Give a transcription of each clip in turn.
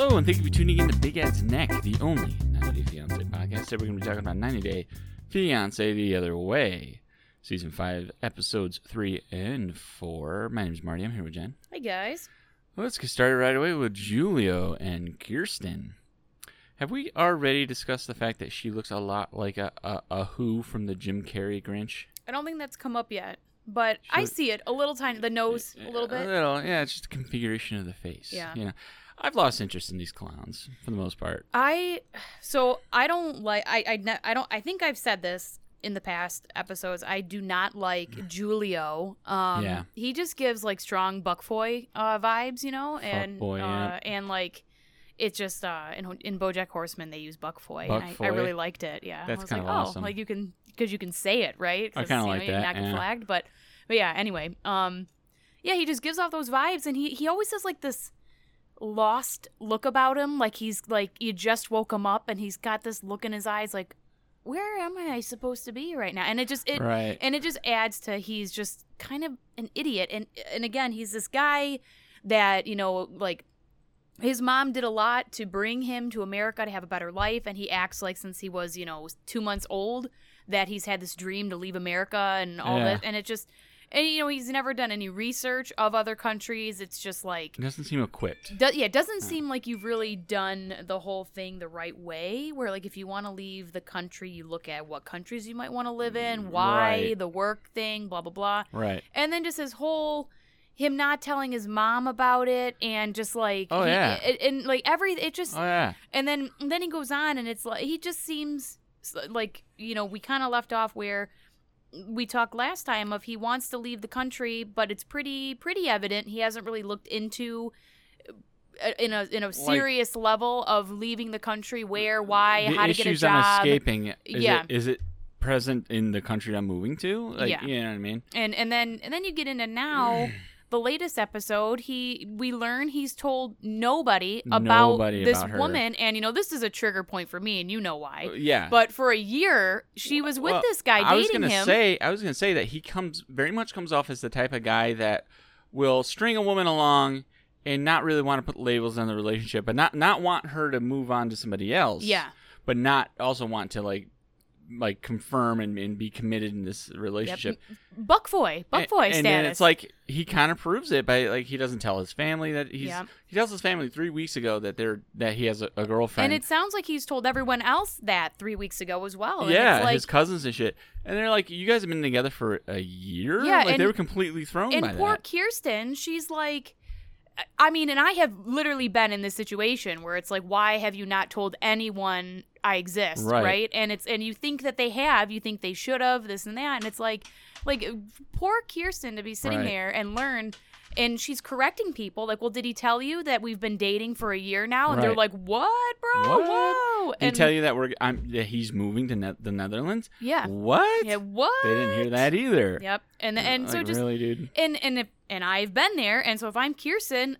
Hello, and thank you for tuning in to Big Ed's Neck, the only 90 Day Fiance podcast. Today we're going to be talking about 90 Day Fiance the Other Way, season 5, episodes 3 and 4. My name is Marty. I'm here with Jen. Hi guys. Let's get started right away with Julio and Kirsten. Have we already discussed the fact that she looks a lot like a, a, a Who from the Jim Carrey Grinch? I don't think that's come up yet, but I see it a little tiny. The nose a little bit. A little, yeah, it's just a configuration of the face. Yeah. You know, I've lost interest in these clowns for the most part. I so I don't like. I I ne- I don't. I think I've said this in the past episodes. I do not like Julio. Um, Yeah. He just gives like strong Buckfoy uh, vibes, you know, and uh, yeah. and like. It's just uh, in in BoJack Horseman they use Buckfoy. and I, I really liked it. Yeah, That's I was kinda like, awesome. oh, like you can because you can say it right. I 'Cause, kinda like know, that, Not get yeah. flagged, but but yeah. Anyway, um, yeah, he just gives off those vibes, and he he always has like this lost look about him like he's like you just woke him up and he's got this look in his eyes like where am i supposed to be right now and it just it right. and it just adds to he's just kind of an idiot and and again he's this guy that you know like his mom did a lot to bring him to america to have a better life and he acts like since he was you know two months old that he's had this dream to leave america and all Yeah. that and it just and you know he's never done any research of other countries it's just like It doesn't seem equipped. do, yeah, it doesn't seem like you've really done the whole thing the right way. Where like if you want to leave the country, you look at what countries you might want to live in, mm, why, Right. the work thing, blah blah blah, Right. and then just his whole him not telling his mom about it and just like Oh, he- yeah. and, and, like every it just Oh yeah. and then and then he goes on and it's like he just seems like you know we kind of left off where we talked last time of he wants to leave the country but it's pretty pretty evident he hasn't really looked into uh, in a in a serious level of leaving the country where why how to get a issues job on escaping. Is Yeah. It, is it present in the country I'm moving to? Like, Yeah. You know what I mean? and and then and then you get into now the latest episode he we learn he's told nobody about Nobody this about woman and you know this is a trigger point for me and you know why Uh, Yeah. But for a year, she was with Well, this guy I was dating gonna him. say I was gonna say that he comes very much comes off as the type of guy that will string a woman along and not really want to put labels on the relationship, but not not want her to move on to somebody else. yeah, But not also want to like like confirm and, and be committed in this yep. relationship. Buckfoy, Buckfoy and, status. and then it's like he kind of proves it by like he doesn't tell his family that he's Yeah. he tells his family three weeks ago that they're that he has a, a girlfriend. and it sounds like he's told everyone else that three weeks ago as well. Yeah, like, his cousins and shit. And they're like, "You guys have been together for a year." Yeah, like and- they were completely thrown and poor that. Kirsten, she's like, I mean, and I have literally been in this situation where it's like, why have you not told anyone I exist, Right. right? And it's and you think that they have, you think they should have this and that, and it's like, like poor Kirsten to be sitting Right. there and learn. And she's correcting people, like, well, did he tell you that we've been dating for a year now? And they're like, what, bro? What? Whoa! Did he tell you that we're I'm that he's moving to ne- the Netherlands? yeah, What? yeah, what? They didn't hear that either. Yep. And and so Like, just really, dude. and and if and I've been there, and so if I'm Kirsten,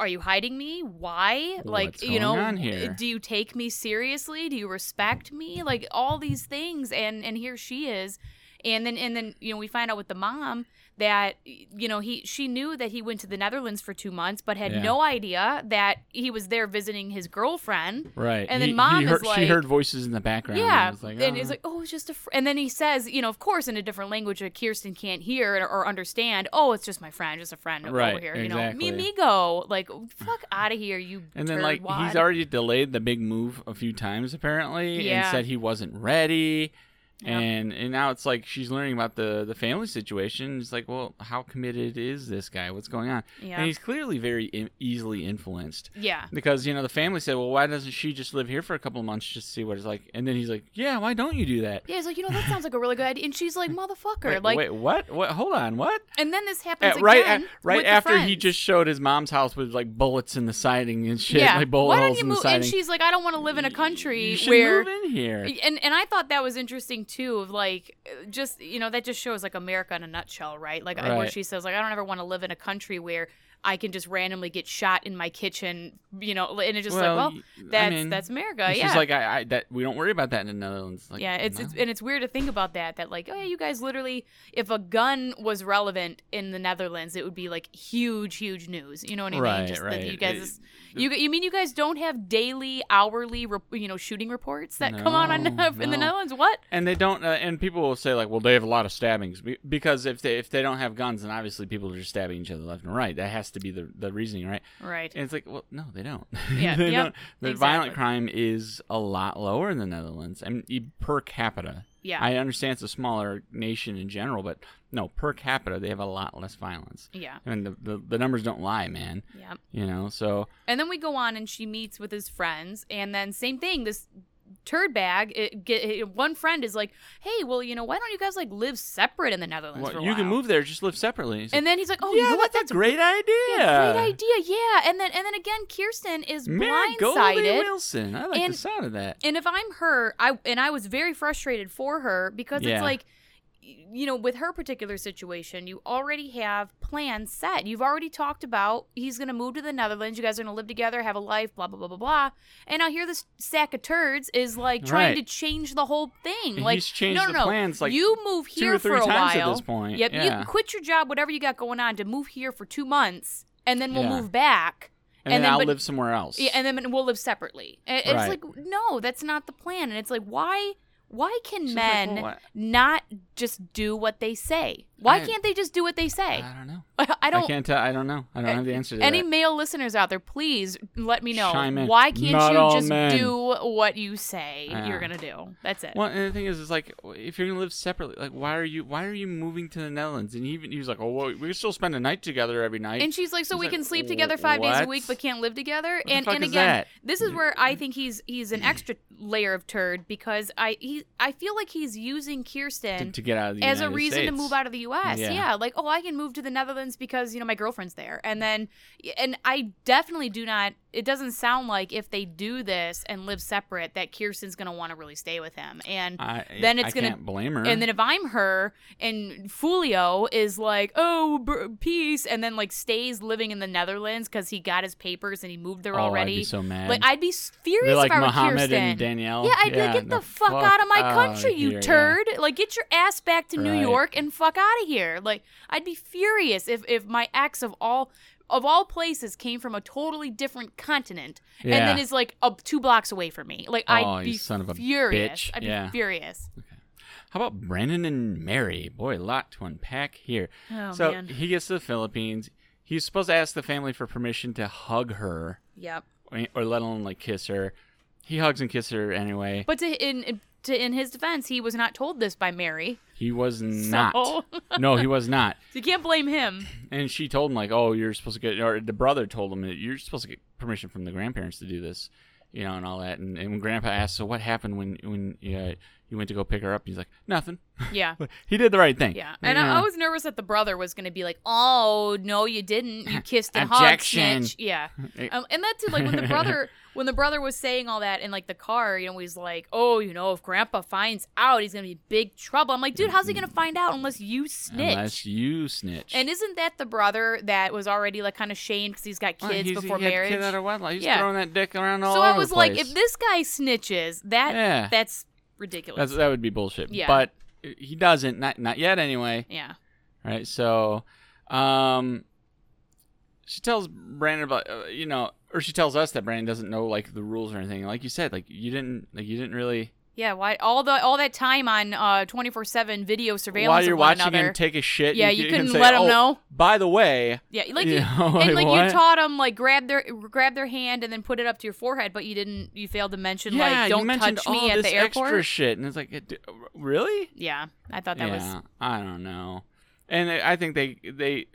are you hiding me? Why? like What's you know, on here? do you take me seriously? Do you respect me? Like all these things, and and here she is, and then and then you know we find out with the mom that you know he she knew that he went to the Netherlands for two months, but had Yeah. no idea that he was there visiting his girlfriend. Right. and then He- mom he is heard, she heard voices in the background. Yeah, and, was like, and "Oh." it's like, oh, it's just a. Fr-. And then he says, you know, of course, in a different language that Kirsten can't hear or, or understand. Oh, it's just my friend, just a friend over Right, here. You know, exactly. me amigo. Like, fuck out of here, you. And then like wad. he's already delayed the big move a few times apparently, and said he wasn't ready. Yeah. And and now it's like she's learning about the the family situation. It's like, well, how committed is this guy? What's going on? Yeah. And he's clearly very in- easily influenced Yeah. because you know the family said, well, why doesn't she just live here for a couple of months just to see what it's like? And then he's like, yeah, why don't you do that? Yeah, he's like, you know, that sounds like a really good idea. And she's like, motherfucker. Wait, like, wait, what? What? Hold on, what? and then this happens At, right, at, right after he just showed his mom's house with like bullets in the siding and shit, yeah. like bullet Why don't holes you in the move? siding. And she's like, I don't want to live in a country you where. move in here. and and I thought that was interesting too. Of like, uh, just you know, that just shows like America in a nutshell, right? Like where she says like, I don't ever want to live in a country where I can just randomly get shot in my kitchen, you know, and it's just Well, like, well, y- I that's mean, that's America, It's yeah. just like I, I that we don't worry about that in the Netherlands. Like, yeah, it's, no. it's and it's weird to think about that. That like, oh yeah, you guys literally, if a gun was relevant in the Netherlands, it would be like huge, huge news. You know what I mean? Right, Just that right. you guys, It- you you mean you guys don't have daily, hourly, you know, shooting reports that come out on No, in the. Netherlands? What? and they don't. Uh, and people will say like, well, they have a lot of stabbings because if they if they don't have guns, then obviously people are just stabbing each other left and right. That has to be the the reasoning, right? Right. And it's like, well, no, they don't. Yeah, they yep, don't. The exactly. violent crime is a lot lower in the Netherlands. I mean, per capita. Yeah. I understand it's a smaller nation in general, but no, per capita they have a lot less violence. yeah. And the, the, the numbers don't lie, man. Yeah. You know, so And then we go on and she meets with his friends, and then same thing. This turd bag, it, get, it- one friend is like, "Hey, well, you know, why don't you guys like live separate in the Netherlands well, you can move there, just live separately. Like, And then he's like, "Oh, yeah, you know what? that's, a great idea. Yeah, great idea. Yeah, and then and then again, Kirsten is Mary Goldie blindsided. Wilson. I like And- the sound of that. And if I'm her, I and I was very frustrated for her because Yeah. it's like you know, with her particular situation, you already have plans set. You've already talked about he's going to move to the Netherlands. You guys are going to live together, have a life, blah blah blah blah blah. And now here this sack of turds is like trying Right. to change the whole thing. And like he's changed no, no, no. plans, like, you move here for a times at while. this point. Yep, Yeah. you quit your job, whatever you got going on, to move here for two months, and then we'll Yeah. move back. and, and then, then- I'll but- live somewhere else. Yeah, and then we'll live separately. It's Right. like no, that's not the plan. And it's like why why can It's just like, men well, not just do what they say? Why I- can't they just do what they say? I don't know. I, I, don't. I can't tell. I don't know. I don't have the answer to any that. male listeners out there, please let me know. Chime in. Why can't Not you just men. do what you say Yeah. you're gonna do? That's it. Well, and the thing is, is like if you're gonna live separately, like why are you why are you moving to the Netherlands? And even he was like, oh, well, we still spend a night together every night. And she's like, so He's we like, can sleep together five days a week, but can't live together. the and and again, that? this is where I think he's he's an extra layer of turd because I he I feel like he's using Kirsten to get out of the as a United reason to move out of the U.S. Yeah. Yeah. like oh, I can move to the Netherlands because you know my girlfriend's there, and then and I definitely do not. It doesn't sound like if they do this and live separate that Kirsten's gonna want to really stay with him, and I, then it's gonna- blame her. and then if I'm her and Julio is like, oh, br- peace, and then like stays living in the Netherlands because he got his papers and he moved there oh, already. I'd be so mad. like I'd be furious They're like if I were Muhammad Kirsten. and Danielle. Yeah, I'd be like, get the, fuck, out of my country, you here, yeah. turd! Like, get your ass back to New York and fuck out of here. Like, I'd be furious if if my ex of all of all places came from a totally different continent and then is like up two blocks away from me. Like, Oh, I'd you be son of a furious. bitch. I'd be Yeah. furious. How about Brandon and Mary? Boy, a lot to unpack here. Oh so man. he gets to the Philippines. He's supposed to ask the family for permission to hug her, Yep. or, or let alone like kiss her. He hugs and kisses her anyway. But to in in- to in his defense, he was not told this by Mary. He was not. So no, he was not. you can't blame him. And she told him like, "Oh, you're supposed to get," or the brother told him that you're supposed to get permission from the grandparents to do this, you know, and all that. And, and Grandpa asked, "So what happened when when uh, you went to go pick her up?" He's like, "Nothing." Yeah. he did the right thing. Yeah, and I, I was nervous that the brother was going to be like, "Oh no, you didn't. You kissed and Objection. snitch." Yeah, um, and that too. Like when the brother, when the brother was saying all that in like the car, you know, he's like, "Oh, you know, if Grandpa finds out, he's going to be in big trouble." I'm like, dude, how's he going to find out unless you snitch? Unless you snitch. and isn't that the brother that was already like kind of shamed because he's got Well, kids he's- before he had marriage? Kid out of wedlock. He's Yeah. throwing that dick around all so over I was like, if this guy snitches, that Yeah. that's ridiculous. That's, that would be bullshit. Yeah. But he doesn't. Not not yet. Anyway. yeah, Right. So, um, she tells Brandon about uh, you know, or she tells us that Brandon doesn't know like the rules or anything. Like you said, like you didn't like you didn't really yeah. Why all the all that time on uh twenty four seven video surveillance while you're of one watching another. him take a shit. Yeah, you, you couldn't say, let him "Oh, know?" By the way, Yeah, like You you, know, and like what? you taught them like grab their grab their hand and then put it up to your forehead, but you didn't. You failed to mention yeah, like don't touch all me at this the airport. extra shit, and it's like, it- really? Yeah, I thought that yeah, was I don't know. And I I think they they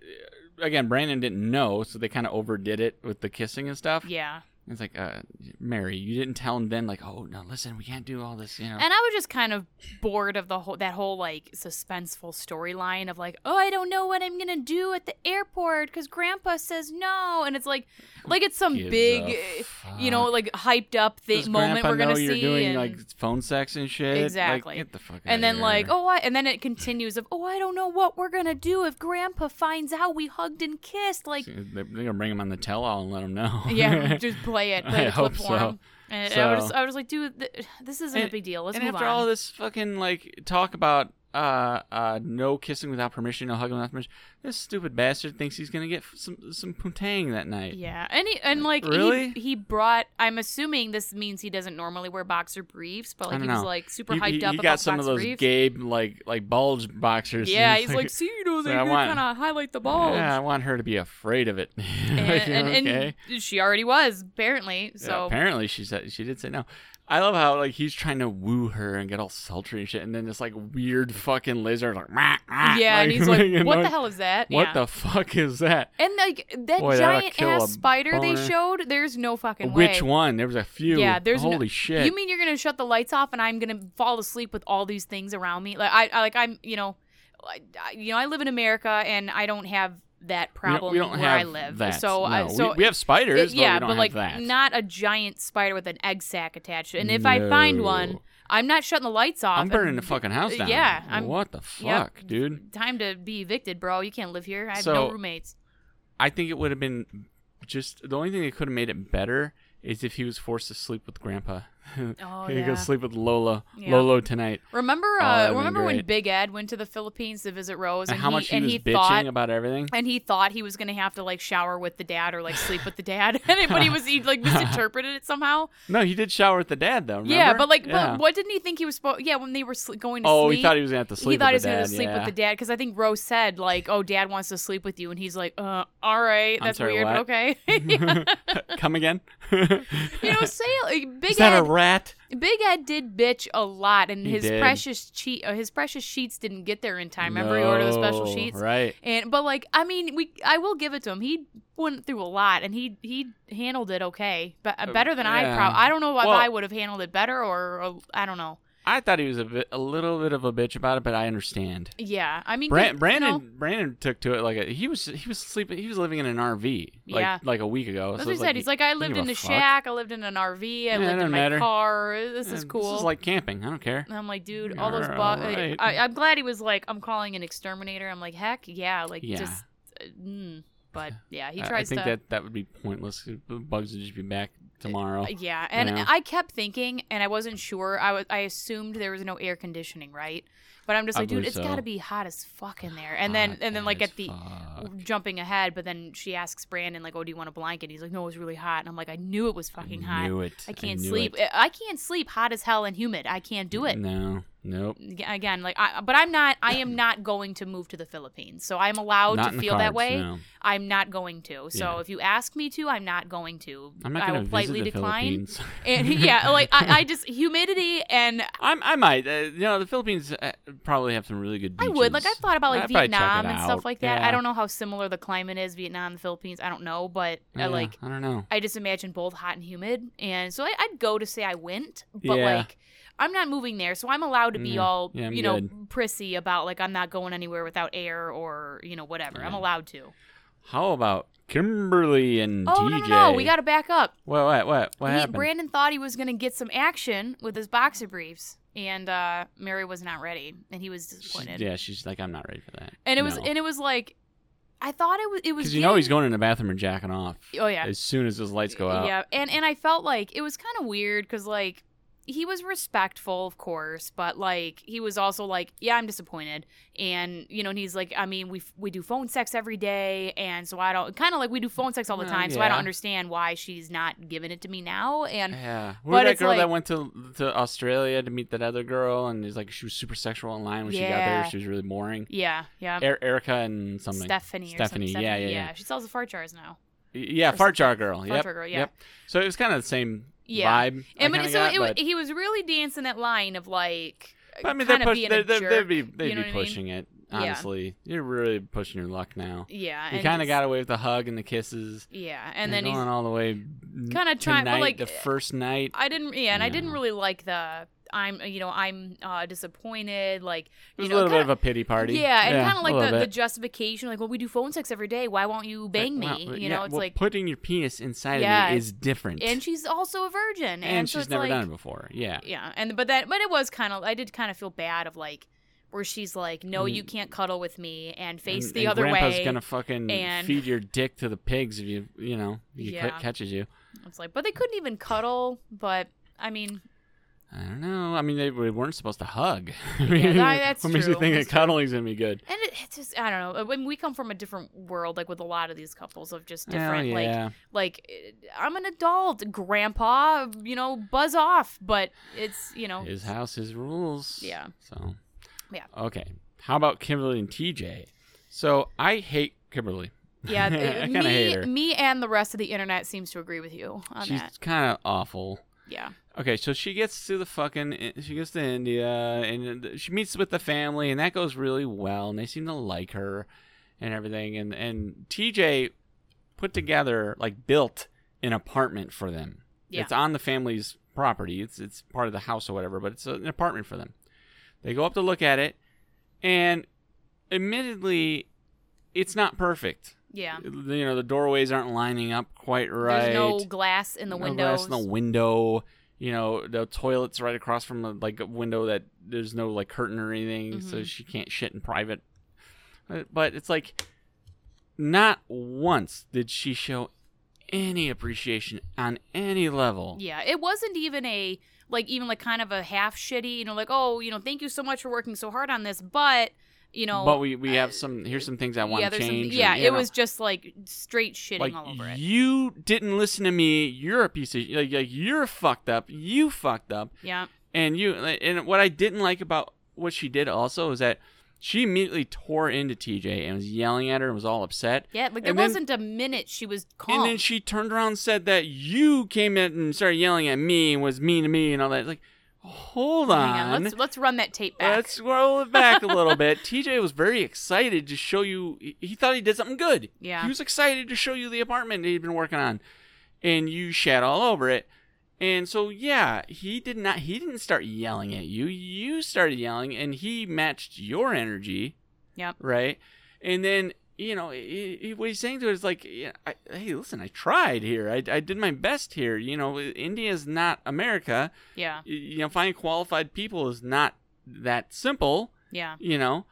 again Brandon didn't know, so they kind of overdid it with the kissing and stuff. yeah. It's like, uh, Mary, you didn't tell him then, like, oh no, listen, we can't do all this, you know. And I was just kind of bored of the whole that whole like suspenseful storyline of like, oh, I don't know what I'm gonna do at the airport because Grandpa says no, and it's like, like it's some Gives big, uh, you know, like hyped up thing moment we're gonna know see. you're doing and, like phone sex and shit. Like, Exactly. get the fuck. and then like, oh, I, and then it continues of, oh, I don't know what we're gonna do if Grandpa finds out we hugged and kissed. Like, they're gonna bring him on the tell-all and let him know. yeah, just play it, play I clip hope so. And I was, I was like, dude, th- this isn't a big deal. Let's and move after on. all this fucking like talk about uh uh no kissing without permission, no hugging without permission, this stupid bastard thinks he's gonna get some some poontang that night. Yeah, and he, and like Really? he, he brought. I'm assuming this means he doesn't normally wear boxer briefs, but like he don't was like super he, hyped he, up he about got some of those briefs. Gabe like like bulge boxers. yeah, he's like, see, you know, they want- kind of highlight the bulge. Yeah, I want her to be afraid of it. and, Like, and, and she already was apparently. Yeah, So apparently she said she did say no. I love how like he's trying to woo her and get all sultry and shit, and then this like weird fucking lizard like, "Mah, mah," yeah, and he's like, "What the hell is that?" What yeah. the fuck is that? and like that Boy, giant ass spider they showed, there's no fucking way. Which one? There was a few. Yeah, there's no- holy shit. You mean you're gonna shut the lights off and I'm gonna fall asleep with all these things around me? Like I, I like I'm, you know, I- you know, I live in America and I don't have that We don't- problem we don't where I live. That. So, No, so we, we have spiders, it- yeah, but have like that. not a giant spider with an egg sac attached. And if I find one, I'm not shutting the lights off. I'm burning and- the fucking house down. Yeah, I'm. what the yep. fuck, dude? Time to be evicted, bro. You can't live here. I have So- no roommates. I think it would have been just the only thing that could have made it better is if he was forced to sleep with Grandpa. Oh he yeah. goes sleep with Lola. Yeah. Lolo tonight. Remember, Oh, uh, that'd remember when. Big Ed went to the Philippines to visit Rose, And and how he, much he and was he bitching thought about everything. and he thought he was gonna have to like shower with the dad or like sleep with the dad, and but he was he like misinterpreted it somehow. No, he did shower with the dad though. Yeah, but like, Yeah. but what didn't he think he was supposed? Yeah, when they were sl- going to sleep. oh, sleep, he thought he was gonna have to sleep. he thought he with was the gonna dad, sleep with the dad because I think Rose said like, "Oh, dad wants to sleep with you," and he's like, "Uh, all right, that's sorry, weird, okay." Come again? you know, say like, Big Is Ed. Rat? Big Ed did bitch a lot, and He his did. precious cheat, uh, his precious sheets didn't get there in time. Remember, he ordered the special No, sheets. Right. And but like I mean we I will give it to him. He went through a lot and he he handled it okay, but uh, better than I yeah. probably. I don't know if Well- I would have handled it better or, or I don't know. I thought he was a bit, a little bit of a bitch about it, but I understand. Yeah, I mean Brand, you Brandon know, Brandon took to it like a, he was he was sleeping he was living in an RV like Yeah. like a week ago. that's so what he said. He's like, I lived in a a shack. I lived in an RV. I Yeah, lived in my matter. car. This "Eh, is cool. This is like camping. I don't care. and I'm like, dude, all those You're bugs. alright. I, I'm glad he was like, I'm calling an exterminator. I'm like, heck yeah, like Yeah. just, uh, mm. but yeah, he tries I think to. that that would be pointless. Bugs would just be back tomorrow. Yeah, and know? I kept thinking, and I wasn't sure. I was, I assumed there was no air conditioning, right? But I'm just I like, dude, it's so. got to be hot as fuck in there. And then, and then, like at the fuck. jumping ahead, but then she asks Brandon, like, "Oh, do you want a blanket?" He's like, "No, it's really hot." And I'm like, I knew it was fucking hot. Knew it. I can't knew sleep. it. I can't sleep hot as hell and humid. I can't do it. No, nope. Again, like, I, but I'm not. I am not going to move to the Philippines, so I'm allowed Not to feel that way. no. I'm not going to. So Yeah. if you ask me to, I'm not going to. I'm not I going will to politely decline. And yeah, like I, I just humidity and I'm, I might. Uh, you know, the Philippines uh, probably have some really good I would like I thought about like I'd Vietnam and stuff like that. Yeah. I don't know how similar the climate is Vietnam, the Philippines. I don't know, but Yeah, I like I don't know. I just imagine both hot and humid, and so I, I'd go to say I went, but like I'm not moving there, so I'm allowed to be Yeah. all Yeah, you know prissy about like I'm not going anywhere without air or you know whatever. I'm allowed to. How about Kimberly and DJ? Oh TJ? no, no, no, we got to back up. What? What? What? What He- happened? Brandon thought he was gonna get some action with his boxer briefs, and uh, Mary was not ready, and he was disappointed. yeah, she's like, I'm not ready for that. And it was and it was like, I thought it was it was Because you know he's going in the bathroom and jacking off Oh yeah, as soon as those lights go out. Yeah, and and I felt like it was kind of weird because like he was respectful, of course, but like he was also like, yeah, I'm disappointed, and you know, and he's like, I mean, we we do phone sex every day, and so I don't kind of like we do phone sex all the Uh, time, so I don't understand why she's not giving it to me now, and Yeah. Who that girl that went to to Australia to meet that other girl and is like she was super sexual online when she got there. She was really boring. yeah, yeah. Er- Erica and something. Stephanie, Stephanie, something. yeah, yeah, yeah. She sells the fart jars now. Yeah, or fart jar girl. Fart yep. jar girl, yeah. Yep. So it was kind of the same Yeah. vibe. I And but so got, it, but, he was really dancing that line of like, but I mean, they're kind push, being they're, a they're, jerk. they'd be they'd you know be what I mean? pushing it. Honestly, you're really pushing your luck now. Yeah, You kind of got away with the hug and the kisses. Yeah, and You're then he's going all the way Kinda trying- but, like, the first night. I didn't yeah, and I didn't really like the I'm you know I'm uh, disappointed like you know a little kinda, bit of a pity party. yeah and kind of like the, the justification like well we do phone sex every day why won't you bang me Well, you yeah, know it's well, like putting your penis inside Yeah, of is different. and she's also a virgin and, And so she's never like, done it before. Yeah. yeah and but that but it was kind of I did kind of feel bad of like where she's like no you Mm. can't cuddle with me and face and, the and other grandpa's way gonna fucking and- feed your dick to the pigs if you you know if he Yeah. ca- catches you. it's like but they couldn't even cuddle but I mean I don't know. I mean, they, we weren't supposed to hug. I Yeah, mean, that- that's what makes you true. think That's that true. cuddling's gonna be good? and it, it's just I don't know when we come from a different world like with a lot of these couples of just different like yeah. like eh, I'm an adult, grandpa, you know, buzz off, but it's, you know, his house, his rules. Yeah. So. Yeah. Okay. How about Kimberly and TJ? So I hate Kimberly. yeah, I kind of hate her. me and the rest of the internet seems to agree with you on She's that. kind of awful. Yeah. Okay, so she gets to the fucking eh, she gets to India and she meets with the family and that goes really well and they seem to like her and everything and and TJ put together like built an apartment for them. Yeah. It's on the family's property. It's it's part of the house or whatever, but it's an apartment for them. They go up to look at it and admittedly it's not perfect. Yeah. You know, the doorways aren't lining up quite right There's no glass in the window. no windows. glass in the window. You know, the toilet's right across from the like a window that there's no like curtain or anything, so Mhm. she can't shit in private. But, but it's like, not once did she show any appreciation on any level. yeah, it wasn't even a like even like kind of a half shitty, you know, like, "Oh, you know, thank you so much for working so hard on this, but, you know, But we, we have uh, some here's some things I want yeah, to some, change. or, yeah, you it know, was just like straight shitting like all over it. you didn't listen to me. You're a piece of like, like you're fucked up. You fucked up. Yeah. And you and what I didn't like about what she did also is that she immediately tore into TJ and was yelling at her and was all upset. Yeah, like there And wasn't a minute she was calm. And then she turned around and said that you came in and started yelling at me and was mean to me and all that. Like, hold on. On, let's let's run that tape back. Let's roll it back a little bit. TJ was very excited to show you. he- He thought he did something good. Yeah. He was excited to show you the apartment he'd been working on, and you shat all over it. And so yeah, he did not. He didn't start yelling at you. You started yelling, and he matched your energy. Yep. Right. And then you know he, he, what he's saying to her is like, yeah, I, hey, listen, I tried here. I, I did my best here. You know, India is not America Yeah, you know, finding qualified people is not that simple, yeah, you know.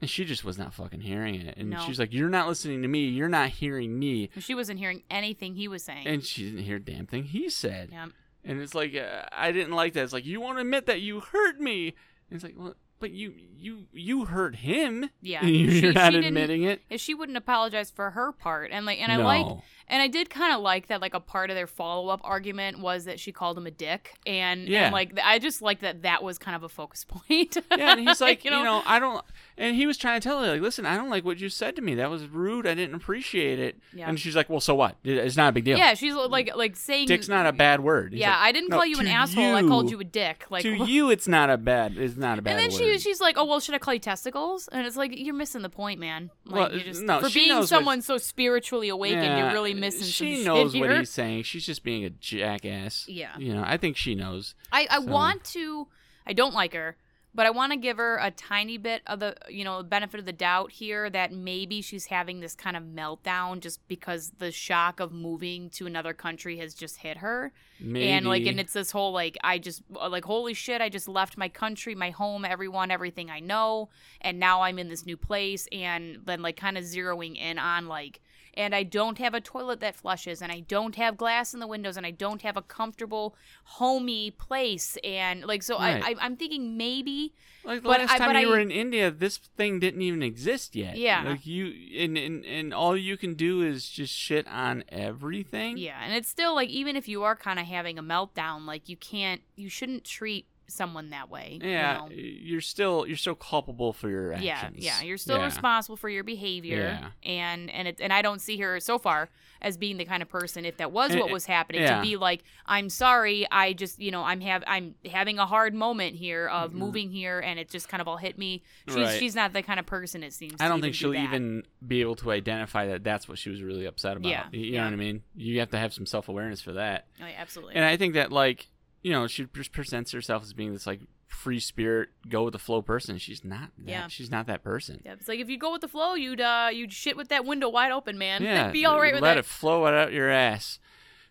And she just was not fucking hearing it. And No. she's like, You're not listening to me. You're not hearing me. she wasn't hearing anything he was saying. And she didn't hear a damn thing he said. yeah, And it's like, uh, I didn't like that. It's like, You won't admit that you hurt me. And it's like, Well, but you you you hurt him. yeah. You're She- not she admitting it. and she wouldn't apologize for her part, and like, and I no. like, and I did kind of like that. Like a part of their follow up argument was that she called him a dick, and Yeah. and like I just like that that was kind of a focus point. yeah, and he's like, you you know, know, I don't. And he was trying to tell her, like, listen, I don't like what you said to me. That was rude. I didn't appreciate it. Yeah. And she's like, well, so what? It's not a big deal. yeah, she's like like saying Dick's not a bad word. He's Yeah, like, I didn't "No, call you an asshole. I called you a dick. Like, to you, it's not a bad. It's not a bad and then word. she she's like, "Oh well, should I call you testicles?" And it's like you're missing the point, man. Like Well, you just no, for being what- someone so spiritually awakened, Yeah, you're really missing She knows what here. he's saying. She's just being a jackass. Yeah. You know, I think she knows. I, I So- want to. I don't like her, but I want to give her a tiny bit of the you know benefit of the doubt here that maybe she's having this kind of meltdown just because the shock of moving to another country has just hit her. Maybe. and like and it's this whole like i just uh, like holy shit i just left my country my home everyone everything i know and now i'm in this new place and then like kind of zeroing in on like and i don't have a toilet that flushes and i don't have glass in the windows and i don't have a comfortable homey place and like so Right. I, I i'm thinking maybe like the but last I- time you I- were in India, this thing didn't even exist yet. Yeah. Like you, and and and all you can do is just shit on everything. yeah and it's still like even if you are kind of having a meltdown like you can't you shouldn't treat someone that way. you Yeah, know? you're still you're still culpable for your actions. yeah, yeah, you're still Yeah. responsible for your behavior, Yeah. and and it, and I don't see her so far as being the kind of person if that was what was happening yeah. to be like, I'm sorry, I just you know I'm have I'm having a hard moment here of Mhm. moving here, and it just kind of all hit me. She's Right. she's not the kind of person it seems. I don't think she'll that. even be able to identify that that's what she was really upset about. Yeah, You you know what I mean? You have to have some self awareness for that. Oh, yeah, absolutely. And I think that like you know she just presents herself as being this like free spirit, go with the flow person. She's not. That, Yeah. She's not that person. yeah, it's like if you go with the flow, you'd uh you'd shit with that window wide open, man. Yeah, be all right with that. let that. it flow out your ass.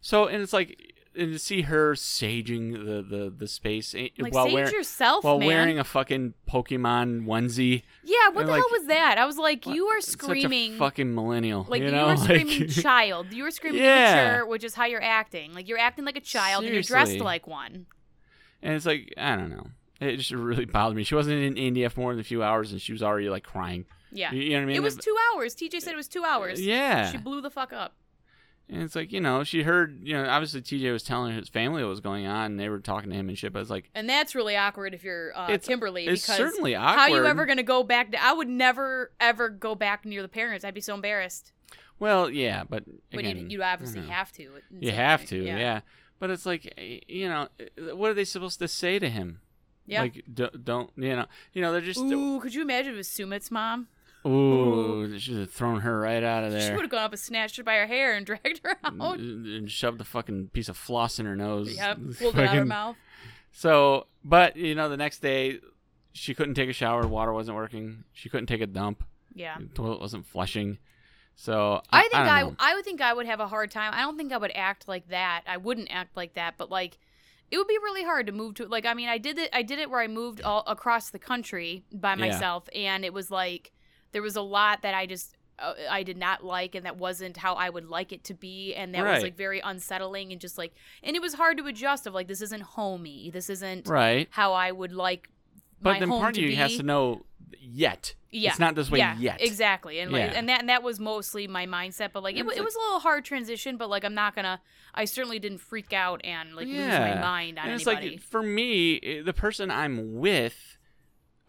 So and it's like and to see her saging the the the space eh, Like while wearing yourself, while man. wearing a fucking Pokemon onesie. yeah, what and, the like, hell was that? I was like, you are Such screaming. a fucking millennial. Like you, you, know? were Like- screaming child. You were screaming Yeah. immature, which is how you're acting. Like you're acting like a child and you're dressed like one. And it's like I don't know. It just really bothered me. She wasn't in India for more than a few hours, and she was already like crying. Yeah. You, you know what I mean? it was two hours. TJ said it was two hours. Yeah. She blew the fuck up. And it's like you know, she heard you know, obviously TJ was telling his family what was going on, and they were talking to him and shit. But it's like And that's really awkward if you're uh, It's- Kimberly it's because certainly awkward. how you ever gonna go back to? I would never ever go back near the parents. I'd be so embarrassed. Well, yeah, but But you'd, you'd obviously don't have to. You have way. to, yeah. But it's like eh, you know, eh, what are they supposed to say to him? Yeah. Like d- don't you know? You know, they're just Ooh, could you imagine if it was Sumit's mom? Ooh, they should have thrown her right out of there. She would have gone up and snatched her by her hair and dragged her out. and shoved the fucking piece of floss in her nose. Yep, pulled it out of her mouth. So, but you know, the next day, she couldn't take a shower. Water wasn't working. She couldn't take a dump. Yeah. The toilet wasn't flushing. So I think I, I, I, would think I would have a hard time. I don't think I would act like that. I wouldn't act like that, but like it would be really hard to move to like I mean, I did it I did it where I moved all across the country by Yeah. myself and it was like there was a lot that I just uh, I did not like and that wasn't how I would like it to be and that was like very unsettling and just like and it was hard to adjust of like this isn't homey. This isn't right. how I would like But then part of you be. has to know yet. Yeah, It's not this way yeah, yet. Exactly, and like, Yeah. and that and that was mostly my mindset. But like, it, it like- was a little hard transition. But like, I'm not gonna. I certainly didn't freak out and like lose my mind on and it's anybody. like for me, eh, the person I'm with,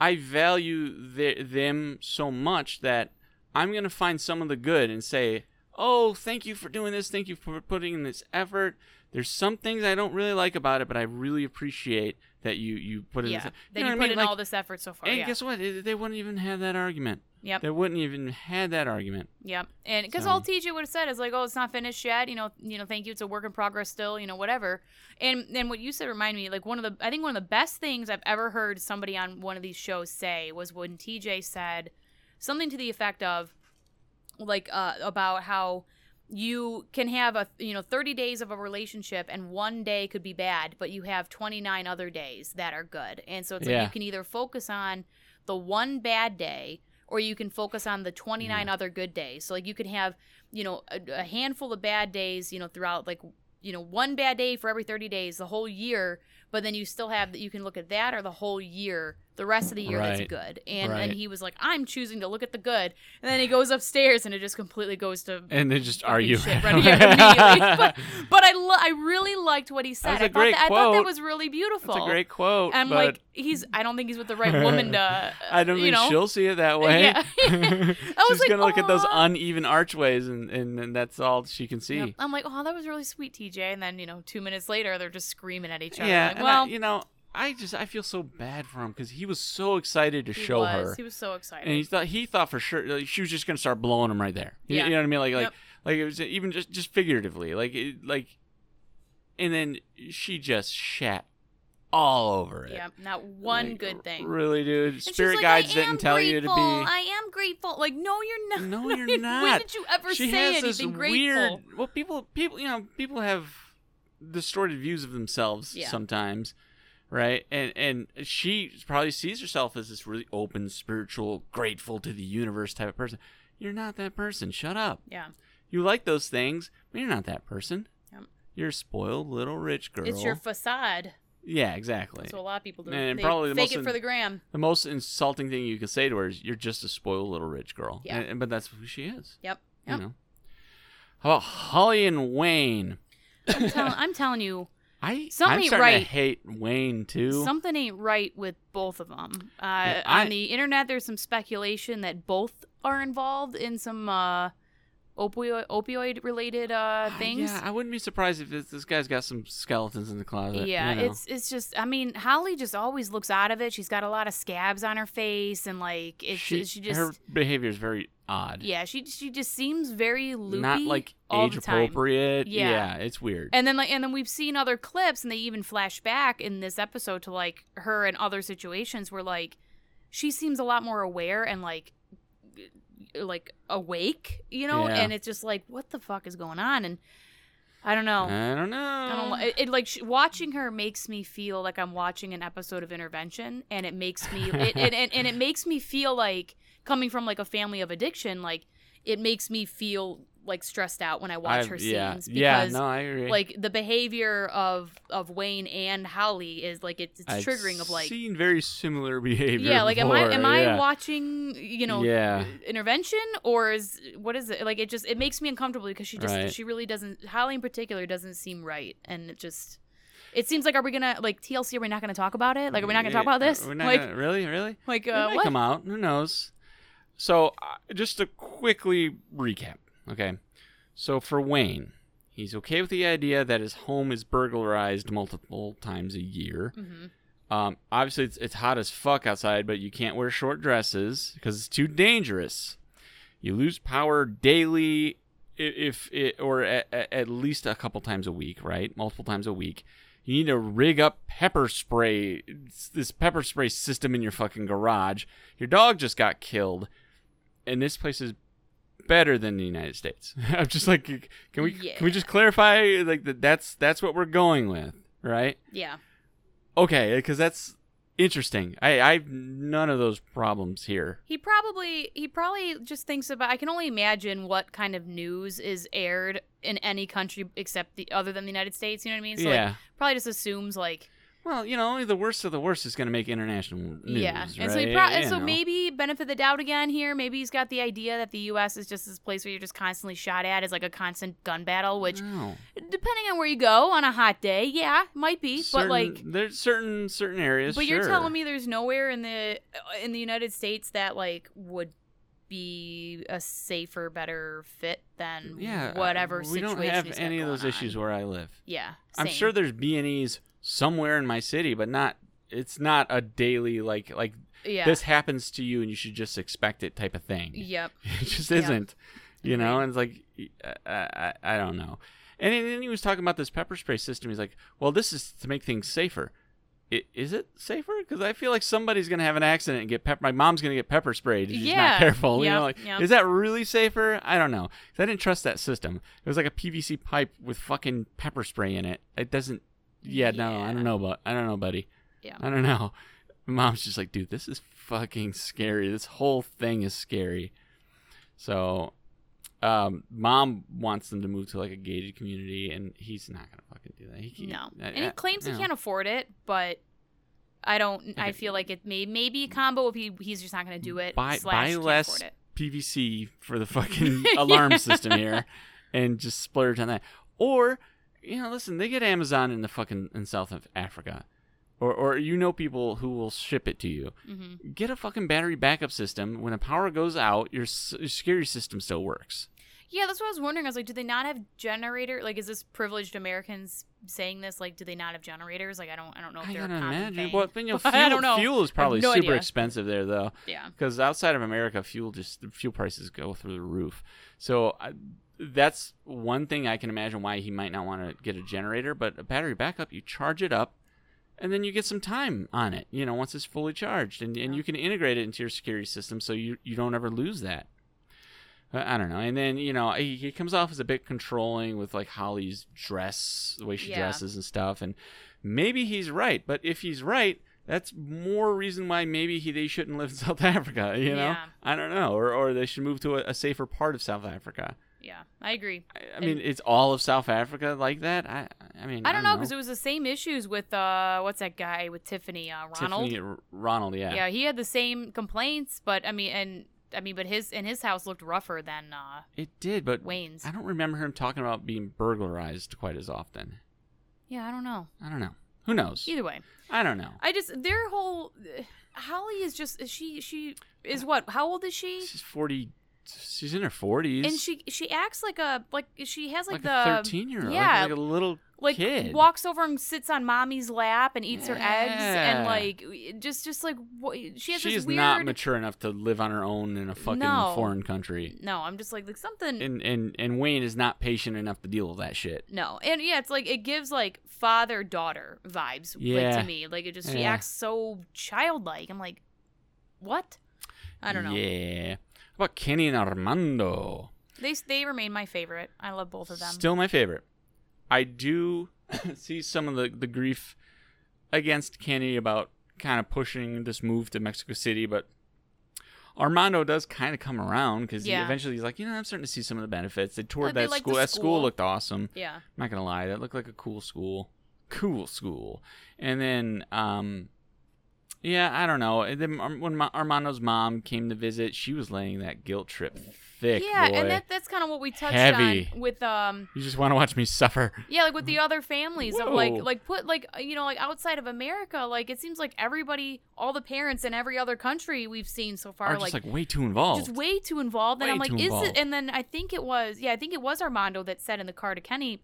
I value the, them so much that I'm gonna find some of the good and say, "Oh, thank you for doing this. Thank you for putting in this effort." There's some things I don't really like about it, but I really appreciate that you you put in. yeah, this, that you you, what I put mean? in Like, all this effort so far. And yeah. guess what? They wouldn't even have that argument. Yep. They wouldn't even had that argument. Yep. And because So- all TJ would have said is like, "Oh, it's not finished yet. You know, you know, thank you. It's a work in progress still. You know, whatever." And and what you said reminded me like one of the I think one of the best things I've ever heard somebody on one of these shows say was when TJ said something to the effect of like uh about how you can have a you know 30 days of a relationship and one day could be bad but you have 29 other days that are good. And so it's like you can either focus on the one bad day or you can focus on the 29 other good days. So like you can have you know a, a handful of bad days you know throughout like you know one bad day for every 30 days the whole year but then you still have that you can look at that or the whole year the rest of the year that's good and Right. and he was like i'm choosing to look at the good and then he goes upstairs and it just completely goes to And they just argue. shit right but, but I lo- I really liked what he said. I thought great that, I thought that was really beautiful. That's a great quote. I'm but like he's I don't think he's with the right woman to I don't you think know. she'll see it that way. Yeah. I was She's like, gonna look at those uneven archways, and, and, and that's all she can see. Yep. I'm like, oh, that was really sweet, TJ. And then you know, two minutes later, they're just screaming at each other. Yeah, Like, and well, I, you know, I just I feel so bad for him because he was so excited to show was. her, He was so excited. and he thought he thought for sure like, she was just gonna start blowing him right there. You, Yeah. you know what I mean? Like like Yep. like it was even just just figuratively, like it, like, and then she just shat all over it. yeah, not one Like, good thing. Really, dude. Spirit like, guides didn't tell grateful. you to be. I am grateful. Like, no, you're not. No, you're not. when did you ever she say anything weird. grateful? Well, people, people, you know, people have distorted views of themselves Yeah. sometimes, right? And and she probably sees herself as this really open, spiritual, grateful to the universe type of person. You're not that person. Shut up. Yeah, You like those things, but you're not that person. Yep. You're a spoiled little rich girl. it's your facade. yeah, exactly. That's what a lot of people do. And they probably the fake most it for the gram. the most insulting thing you can say to her is, "You're just a spoiled little rich girl." Yeah. And- and- but that's who she is. Yep. You know. How about Holly and Wayne? I'm, telling, I'm telling you, I Something I'm ain't starting to hate Wayne too. Something ain't right with both of them. Uh, Yeah, I- on the internet, there's some speculation that both are involved in some uh, opioid opioid related uh, Ah, things. Yeah, I wouldn't be surprised if this, this guy's got some skeletons in the closet. Yeah, you know. it's it's just I mean Holly just always looks out of it. She's got a lot of scabs on her face and like it's she, she, just her behavior is very odd. yeah she she just seems very loopy. Not like age appropriate. Yeah. yeah. it's weird. And then like and then we've seen other clips and they even flash back in this episode to like her and other situations where like she seems a lot more aware and like like awake, you know, Yeah. and it's just like what the fuck is going on and I don't know. I don't know. I don't it, it like sh- watching her makes me feel like I'm watching an episode of Intervention, and it makes me it, and, and, and it makes me feel like coming from like a family of addiction, like it makes me feel like stressed out when I watch I've- her yeah, scenes yeah, because no, I agree. like the behavior of of Wayne and Holly is like it's, it's triggering of like seen very similar behavior. yeah like am I before, am I watching you know Yeah. intervention or is what is it like it just it makes me uncomfortable because she just Right. she really doesn't Holly in particular doesn't seem right and it just it seems like are we gonna like TLC are we not gonna talk about it like are we not gonna talk about this We're not like gonna, really, really. like It uh might what come out. Who knows? So, uh, just to quickly recap, okay? So, for Wayne, he's okay with the idea that his home is burglarized multiple times a year. Mhm. Um, obviously, it's, it's hot as fuck outside, but you can't wear short dresses because it's too dangerous. You lose power daily, if it, or at, at least a couple times a week, right? Multiple times a week. You need to rig up pepper spray, it's this pepper spray system in your fucking garage. Your dog just got killed, and this place is better than the United States. I'm just like, can we can we just clarify like that? That's that's what we're going with, right? yeah Okay, because that's interesting. I I've none of those problems here. he probably he probably just thinks about I can only imagine what kind of news is aired in any country except the other than the United States you know what I mean so yeah. like probably just assumes like well, you know, only the worst of the worst is going to make international news. yeah, right? and so he pro- and so know. maybe benefit the doubt again here. Maybe he's got the idea that the U.S. is just this place where you're just constantly shot at, is like a constant gun battle. Which, No. depending on where you go on a hot day, yeah, might be. Certain- but like, there's certain certain areas. but you're telling me there's nowhere in the in the United States that like would be a safer, better fit than yeah, uh, whatever we situation don't have any of those issues where I live. Yeah, I'm sure there's B and E's somewhere in my city, but not. It's not a daily like like Yeah. this happens to you and you should just expect it type of thing. Yep. It just isn't, you know. Agreed. And it's like, I, I, I don't know. And then he was talking about this pepper spray system. He's like, well, this is to make things safer. I- Is it safer? Because I feel like somebody's gonna have an accident and get pepper. My mom's gonna get pepper sprayed. if She's Yeah. not careful. You know, like, yep. is that really safer? I don't know. I didn't trust that system. It was like a PVC pipe with fucking pepper spray in it. It doesn't. Yeah, no, I don't know, but I don't know, buddy. Yeah. I don't know. Mom's just like, dude, this is fucking scary. This whole thing is scary. So, um, mom wants them to move to like a gated community, and he's not gonna fucking do that. He can't, No, I- and he I- claims you he can't afford it, but I don't. I feel like it may maybe a combo if he he's just not to do it. Buy slash buy less it. PVC for the fucking alarm system here, and just splurge on that. Or, you know, listen, they get Amazon in the fucking in South of Africa. Or, or you know people who will ship it to you. hmm Get a fucking battery backup system. When the power goes out, your, your security system still works. Yeah, that's what I was wondering. I was like, do they not have generator? Like, is this privileged Americans saying this? Like, do they not have generators? Like, I don't. I don't know if I they're a common imagine. thing. Well, you know, I fuel, don't know. fuel is probably no super idea. expensive there, though. Yeah. because outside of America, fuel just fuel prices go through the roof. So I, that's one thing I can imagine why he might not want to get a generator. But a battery backup, you charge it up, and then you get some time on it. You know, once it's fully charged, and, and Yeah. you can integrate it into your security system, so you you don't ever lose that. Uh, I don't know. And then you know he, he comes off as a bit controlling with like Holly's dress, the way she Yeah. dresses and stuff. And maybe he's right, but if he's right, that's more reason why maybe he, they shouldn't live in South Africa. You know, Yeah. I don't know, or or they should move to a, a safer part of South Africa. Yeah, I agree. I, I mean, it's all of South Africa like that. I I mean, I don't know because it was the same issues with uh, what's that guy with Tiffany uh, Ronald? Tiffany Ronald, yeah. Yeah, he had the same complaints, but I mean, and I mean, but his and his house looked rougher than uh, It did, but Wayne's. I don't remember him talking about being burglarized quite as often. Yeah, I don't know. I don't know. Who knows? Either way, I don't know. I just their whole Holly is just is she she is what? How old is she? She's forty. She's in her forties. And she she acts like a like she has like, like, the a thirteen year old. yeah, like, like a little like kid. walks over and sits on mommy's lap and eats her eggs and like just just like she has She this is weird not mature enough to live on her own in a fucking No. foreign country. no i'm just like like something And and and Wayne is not patient enough to deal with that shit. no and yeah it's like it gives like father daughter vibes like to me like it just she acts so childlike i'm like what i don't know Yeah. About Kenny and Armando? they they remain my favorite i love both of them Still my favorite. I do see some of the, the grief against Kenny about kind of pushing this move to Mexico City, but Armando does kind of come around because Yeah. eventually he's like, you know, I'm starting to see some of the benefits. They toured they that like the school. That school school. looked awesome. yeah I'm not gonna lie, that looked like a cool school. Cool school. And then, um, yeah, I don't know. And then when Ma- Armando's mom came to visit, she was laying that guilt trip thick. yeah boy. and that that's kind of what we touched Heavy. on with um you just want to watch me suffer. Yeah, like with the other families of like like put like you know like outside of America, like it seems like everybody, all the parents in every other country we've seen so far, Are just like, like, way too involved. just way too involved. And Way I'm like, is involved. it? And then I think it was yeah, I think it was Armando that said in the car to Kenny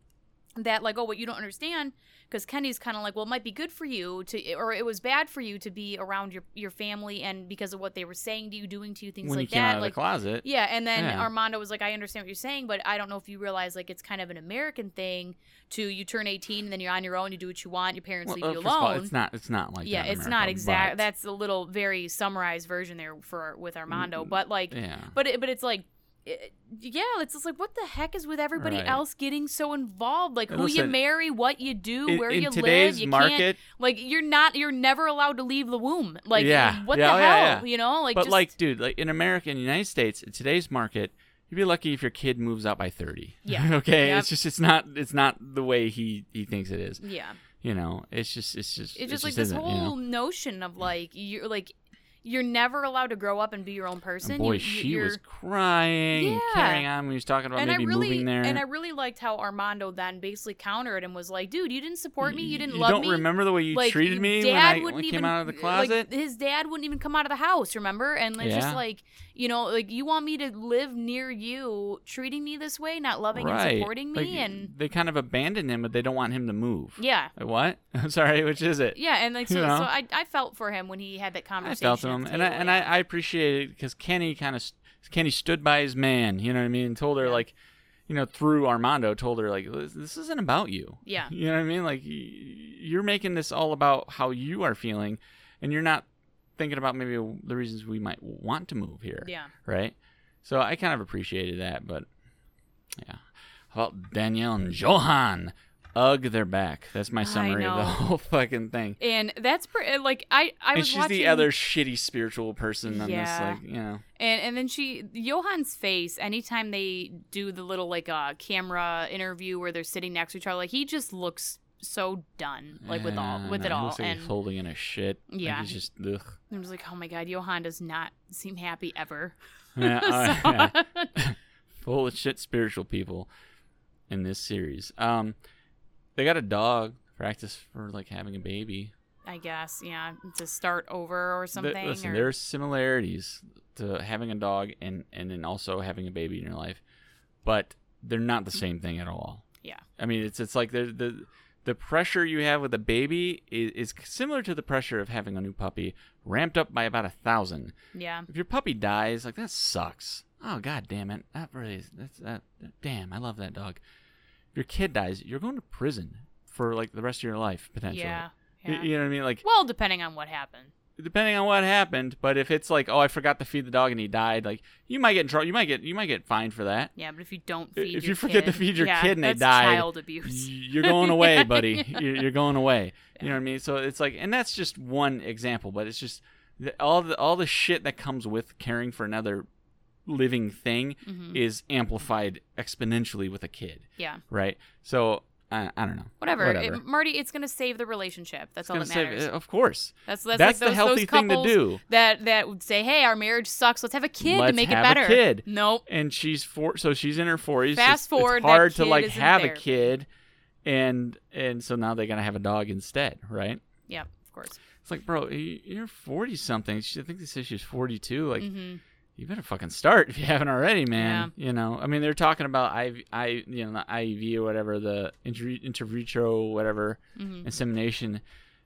that like oh what you don't understand because Kenny's kind of like well it might be good for you to or it was bad for you to be around your your family and because of what they were saying to you, doing to you, things when like you came that, out of like the closet. yeah, and then Yeah. Armando was like, I understand what you're saying, but I don't know if you realize like it's kind of an American thing to you turn 18 and then you're on your own, you do what you want, your parents Well, leave you of all, alone. it's not. It's not like yeah, it's not America, exact. but- That's a little very summarized version there for with Armando, mm, but like, yeah. but it, but it's like. It- yeah, it's just like what the heck is with everybody Right. else getting so involved? Like And who you marry, what you do, in, where in you live. You market, can't like you're not you're never allowed to leave the womb. Like Yeah. what Yeah, the oh, yeah, hell? yeah. You know, like but just, like, dude, like in America, in the United States, in today's market, you'd be lucky if your kid moves out by thirty. Yeah. okay. Yep. It's just it's not it's not the way he he thinks it is. yeah. You know, it's just it's just it's it just like this whole you know? notion of like you're like you're never allowed to grow up and be your own person. And boy, You- she was crying, and Yeah. carrying on when he was talking about and I maybe really moving there. and I really liked how Armando then basically countered and was like, "Dude, you didn't support me. You didn't you love don't remember the way you like, treated me when I wouldn't when I even, came out of the like, closet. his dad wouldn't even come out of the house. Remember? And it's Yeah. just like you know, like you want me to live near you, treating me this way, not loving right. and supporting me, Like, and they kind of abandon him, but they don't want him to move. yeah." Like, what? I'm sorry, which is it? Yeah, and like so, You know? so I, I felt for him when he had that conversation. I felt him, and I and I. I appreciate it because Kenny kind of Kenny stood by his man. You know what I mean? And told her Yeah. like, you know, through Armando, told her like, this, this isn't about you. yeah, You know what I mean? Like, y- you're making this all about how you are feeling, and you're not thinking about maybe the reasons we might want to move here. yeah. Right. So I kind of appreciated that, but yeah. How about Danielle and Yohan? Ugh, they're back. That's my summary of the whole fucking thing. And that's pre- like I I and was she's watching the other shitty spiritual person on Yeah. this, like you know. And and then she Yohan's face anytime they do the little like uh camera interview where they're sitting next to each other, like he just looks so done, like with all with it all. like and he's holding in a shit. Like, Yeah. he's just ugh. I'm just like, oh my god, Yohan does not seem happy ever. Yeah, So- yeah. Full of shit spiritual people in this series. Um, they got a dog practice for like having a baby. I guess, yeah, to start over or Th- something. listen, or- there are similarities to having a dog and and then also having a baby in your life, but they're not the same thing at all. Yeah. I mean, it's it's like the the the pressure you have with a baby is, is similar to the pressure of having a new puppy, ramped up by about a thousand. yeah. If your puppy dies, like that sucks. Oh god damn it! That really is, that's that. Damn, I love that dog. If your kid dies, you're going to prison for like the rest of your life potentially. Yeah. Yeah. You know what I mean? Like Well, depending on what happened. Depending on what happened. But if it's like, oh, I forgot to feed the dog and he died, like you might get in trouble. You might get you might get fined for that. Yeah, but if you don't feed if you forget to feed your yeah, kid and they died, child abuse. You're going away, buddy. You're, you're going away. You know what I mean? So it's like, and that's just one example, but it's just all the all the shit that comes with caring for another living thing Mhm. is amplified exponentially with a kid, Yeah. right? So I, I don't know. Whatever. Whatever. It- Marty, it's going to save the relationship. That's all Gonna that say- matters. of course, that's that's, that's, like the healthy those thing to do. That that would say, "Hey, our marriage sucks. Let's have a kid to Let's make have it a better." kid. Nope. And she's four, so she's in her forties. Fast it's, forward, It's hard to like have a kid. and and so now they're gonna have a dog instead, right? Yeah, of course. It's like, bro, you're forty something. I think they said she's forty two. Like, hmm you better fucking start if you haven't already, man. You know, I mean, they're talking about IV, I, you know, the IUV or whatever, the inter, inter vitro whatever hmm insemination.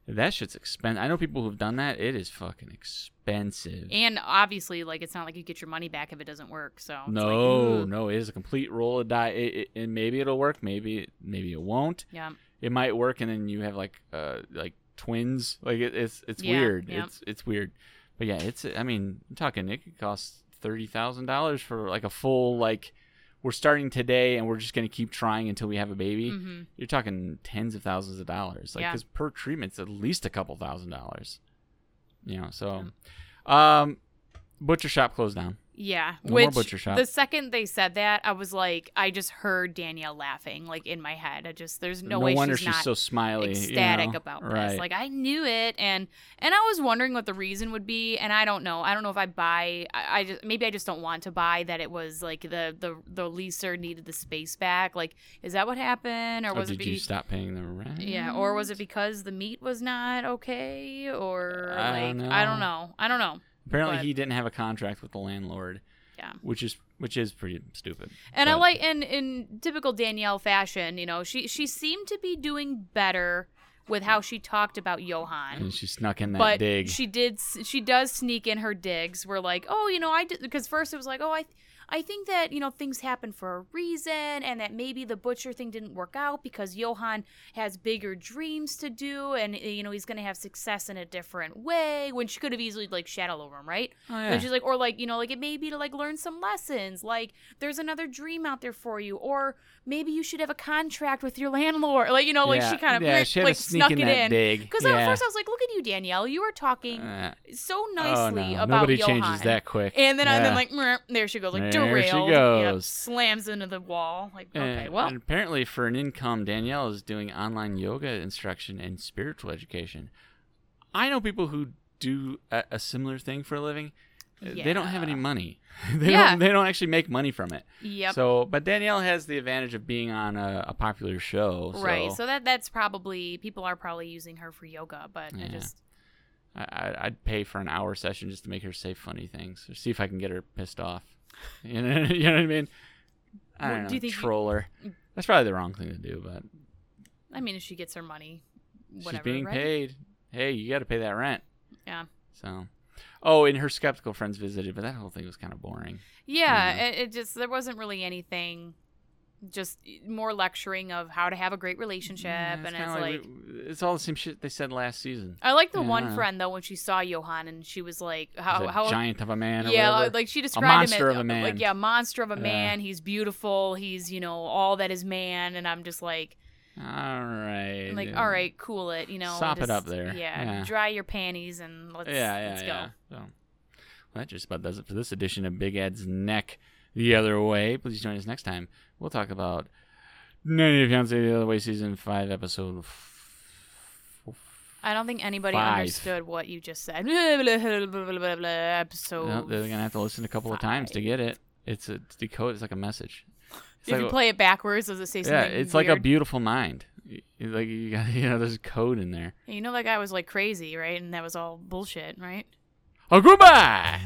That shit's expensive. I know people who've done that. It is fucking expensive. And obviously, like it's not like you get your money back if it doesn't work. So it's like, no, no, it is a complete roll of die. It, it, and maybe it'll work. Maybe, maybe it won't. yeah, It might work, and then you have like, uh, like twins. Like it, it's, it's Yeah, weird. yeah. It's, it's weird. But yeah, it's. I mean, I'm talking. It could cost thirty thousand dollars for like a full like. We're starting today, and we're just gonna keep trying until we have a baby. hmm You're talking tens of thousands of dollars. Like, Yeah. because per treatment, it's at least a couple thousand dollars. You know, so, um, butcher shop closed down. Yeah. No more Which butcher shop. the second they said that, I was like, I just heard Danielle laughing, like in my head. I just there's no, way wonder she's, she's not so smiley, you ecstatic know? about right. this. Like I knew it, and and I was wondering what the reason would be, and I don't know. I don't know if I buy. I, I just maybe I just don't want to buy that it was like the the the leaser needed the space back. Like, is that what happened, or Or was did it? you Be, stop paying the rent? yeah, or was it because the meat was not okay, or I like don't I don't know. I don't know. Apparently, but- he didn't have a contract with the landlord. Yeah. which is which is pretty stupid. And I like, and in typical Danielle fashion, you know, she she seemed to be doing better with how she talked about Yohan. and she snuck in that but dig. she did she does sneak in her digs We're like oh you know i did because first it was like oh i i think that you know things happen for a reason and that maybe the butcher thing didn't work out because yohan has bigger dreams to do and eh, you know he's gonna have success in a different way when she could have easily like shadowed over him right? Oh, and she's like or like you know like it may be to like learn some lessons like there's another dream out there for you or maybe you should have a contract with your landlord like you know like yeah. she kind of yeah, she like snuck it in because yeah. at first I was like, "Look at you, Danielle. You are talking Uh, so oh, nicely no. about Nobody Yohan." changes that quick. And then, and then like, there she goes, like There she derailed. Yep, goes. slams into the wall. Like, okay, well, and apparently for an income, Danielle is doing online yoga instruction and spiritual education. I know people who do a, a similar thing for a living. Uh, They don't have any money. they Yeah. don't. They don't actually make money from it. yep, So, but Danielle has the advantage of being on a, a popular show. So right. So that that's probably people are probably using her for yoga, but Yeah. I just I, I'd pay for an hour session just to make her say funny things or see if I can get her pissed off. You know, you know what I mean? I Well, don't know. do you think you- That's probably the wrong thing to do, but I mean, if she gets her money, whatever. she's being right? paid. Hey, you got to pay that rent. Yeah. So, oh, and her skeptical friends visited, but that whole thing was kind of boring. Yeah. It, it just there wasn't really anything. Just more lecturing of how to have a great relationship, Yeah, and it's like we- it's all the same shit they said last season. I like the Yeah, one friend though when she saw Yohan and she was like, "How a how giant of a man. Yeah, like she described monster him as of a man. like yeah, monster of a Yeah. man. He's beautiful. He's you know all that is man." And I'm just like, all right. Like, all right, cool it, you know, Sop it up there. Yeah, Yeah. dry your panties and let's yeah, yeah, let's yeah. go. So, well, that just about does it for this edition of Big Ed's Neck the Other Way. Please join us next time. We'll talk about 90 Day Fiancé the Other Way Season 5, Episode I don't think anybody Five. understood what you just said. Episode. Well, they're gonna have to listen a couple of times to get it. It's a decode. It's like a message. If like you play it backwards, does it say something? yeah, it's like a beautiful mind. Like you got, you know, there's code in there. You know that guy was like crazy, right? And that was all bullshit, right? Oh, goodbye.